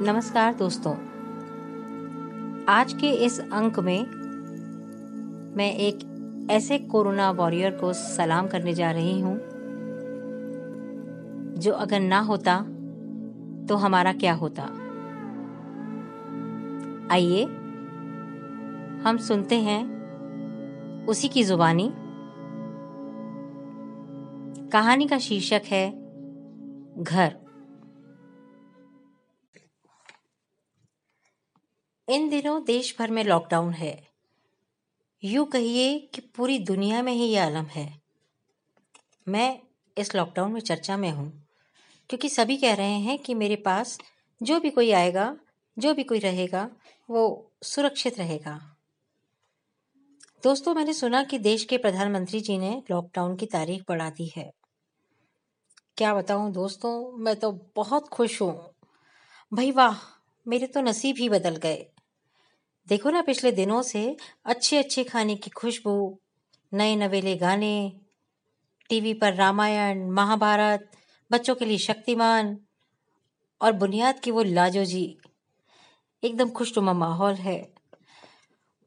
नमस्कार दोस्तों। आज के इस अंक में मैं एक ऐसे कोरोना वॉरियर को सलाम करने जा रही हूँ, जो अगर ना होता तो हमारा क्या होता? आइए, हम सुनते हैं उसी की जुबानी। कहानी का शीर्षक है, घर। इन दिनों देश भर में लॉकडाउन है। यूँ कहिए कि पूरी दुनिया में ही ये आलम है। मैं इस लॉकडाउन में चर्चा में हूँ, क्योंकि सभी कह रहे हैं कि मेरे पास जो भी कोई आएगा, जो भी कोई रहेगा, वो सुरक्षित रहेगा। दोस्तों, मैंने सुना कि देश के प्रधानमंत्री जी ने लॉकडाउन की तारीख बढ़ा दी है। क्या बताऊँ दोस्तों, मैं तो बहुत खुश हूँ। भाई वाह, मेरे तो नसीब ही बदल गए। देखो ना पिछले दिनों से अच्छे अच्छे खाने की खुशबू, नए नवेले गाने, टीवी पर रामायण, महाभारत, बच्चों के लिए शक्तिमान और बुनियाद की वो लाजो जी एकदम खुशनुमा माहौल है।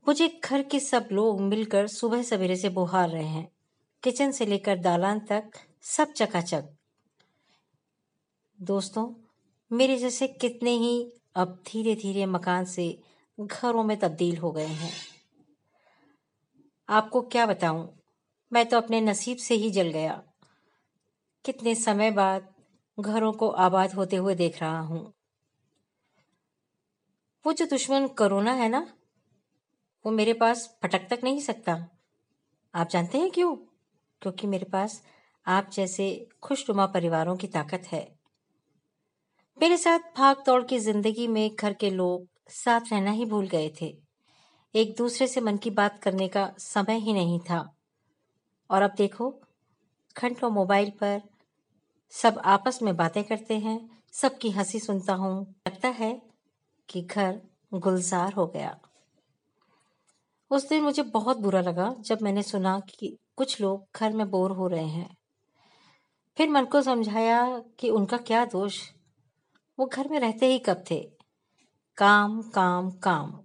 मुझे घर के सब लोग मिलकर सुबह सवेरे से बुहार रहे हैं। किचन से लेकर दालान तक सब चकाचक। दोस्तों, मेरे जैसे कितने ही अब धीरे धीरे मकान से घरों में तब्दील हो गए हैं। आपको क्या बताऊँ? मैं तो अपने नसीब से ही जल गया। कितने समय बाद घरों को आबाद होते हुए देख रहा हूँ। वो जो दुश्मन कोरोना है ना, वो मेरे पास फटक तक नहीं सकता। आप जानते हैं क्यों? क्योंकि मेरे पास आप जैसे खुशनुमा परिवारों की ताकत है। मेरे साथ भाग दौड़ की ज़िंदगी में घर के लोग साथ रहना ही भूल गए थे। एक दूसरे से मन की बात करने का समय ही नहीं था। और अब देखो, घंटों मोबाइल पर सब आपस में बातें करते हैं, सबकी हँसी सुनता हूँ। लगता है कि घर गुलजार हो गया। उस दिन मुझे बहुत बुरा लगा जब मैंने सुना कि कुछ लोग घर में बोर हो रहे हैं। फिर मन को समझाया कि उनका क्या दोष? वो घर में रहते ही कब थे? काम काम काम।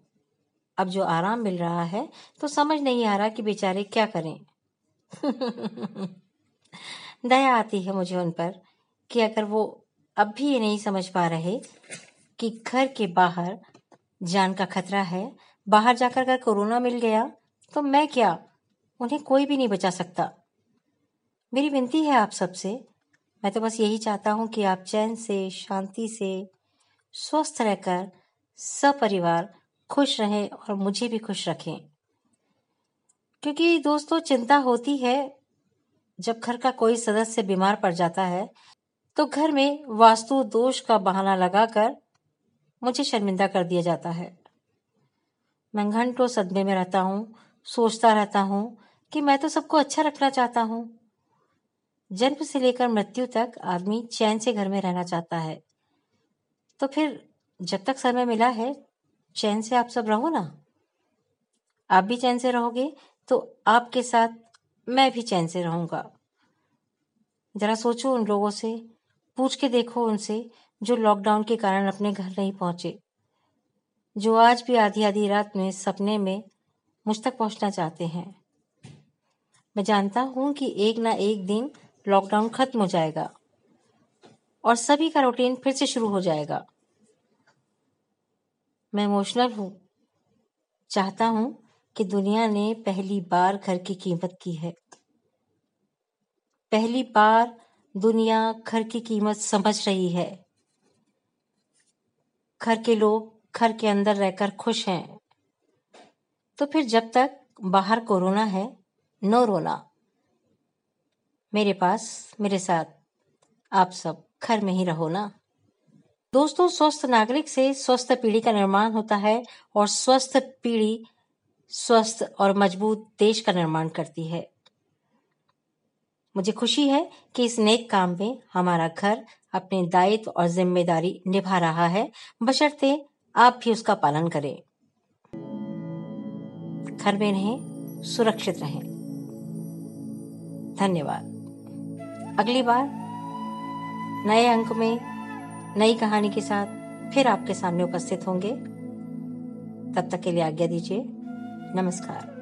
अब जो आराम मिल रहा है तो समझ नहीं आ रहा कि बेचारे क्या करें। दया आती है मुझे उन पर कि अगर वो अब भी ये नहीं समझ पा रहे कि घर के बाहर जान का खतरा है, बाहर जाकर अगर कोरोना मिल गया तो मैं क्या उन्हें कोई भी नहीं बचा सकता। मेरी विनती है आप सबसे, मैं तो बस यही चाहता हूँ कि आप चैन से, शांति से, स्वस्थ रहकर सपरिवार खुश रहें और मुझे भी खुश रखें। क्योंकि दोस्तों, चिंता होती है, जब घर का कोई सदस्य बीमार पड़ जाता है तो घर में वास्तु दोष का बहाना लगाकर मुझे शर्मिंदा कर दिया जाता है। मैं घंटों सदमे में रहता हूँ, सोचता रहता हूँ कि मैं तो सबको अच्छा रखना चाहता हूँ। जन्म से लेकर मृत्यु तक आदमी चैन से घर में रहना चाहता है। तो फिर जब तक समय मिला है, चैन से आप सब रहो ना। आप भी चैन से रहोगे तो आपके साथ मैं भी चैन से रहूँगा। जरा सोचो उन लोगों से, पूछ के देखो उनसे, जो लॉकडाउन के कारण अपने घर नहीं पहुँचे, जो आज भी आधी आधी रात में सपने में मुझ तक पहुँचना चाहते हैं। मैं जानता हूँ कि एक ना एक दिन लॉकडाउन खत्म हो जाएगा, और सभी का रूटीन फिर से शुरू हो जाएगा। मैं इमोशनल हूँ। चाहता हूँ कि दुनिया ने पहली बार घर की कीमत की है। पहली बार दुनिया घर की कीमत समझ रही है। घर के लोग घर के अंदर रहकर खुश हैं। तो फिर जब तक बाहर कोरोना है, नो रोना। मेरे पास, मेरे साथ, आप सब घर में ही रहो ना। दोस्तों, स्वस्थ नागरिक से स्वस्थ पीढ़ी का निर्माण होता है और स्वस्थ पीढ़ी स्वस्थ और मज़बूत देश का निर्माण करती है। मुझे खुशी है कि इस नेक काम में हमारा घर अपने दायित्व और ज़िम्मेदारी निभा रहा है। बशर्ते आप भी उसका पालन करें। घर में रहें, सुरक्षित रहें। धन्यवाद। अगली बार नए अंक में नई कहानी के साथ फिर आपके सामने उपस्थित होंगे। तब तक के लिए आज्ञा दीजिए। नमस्कार।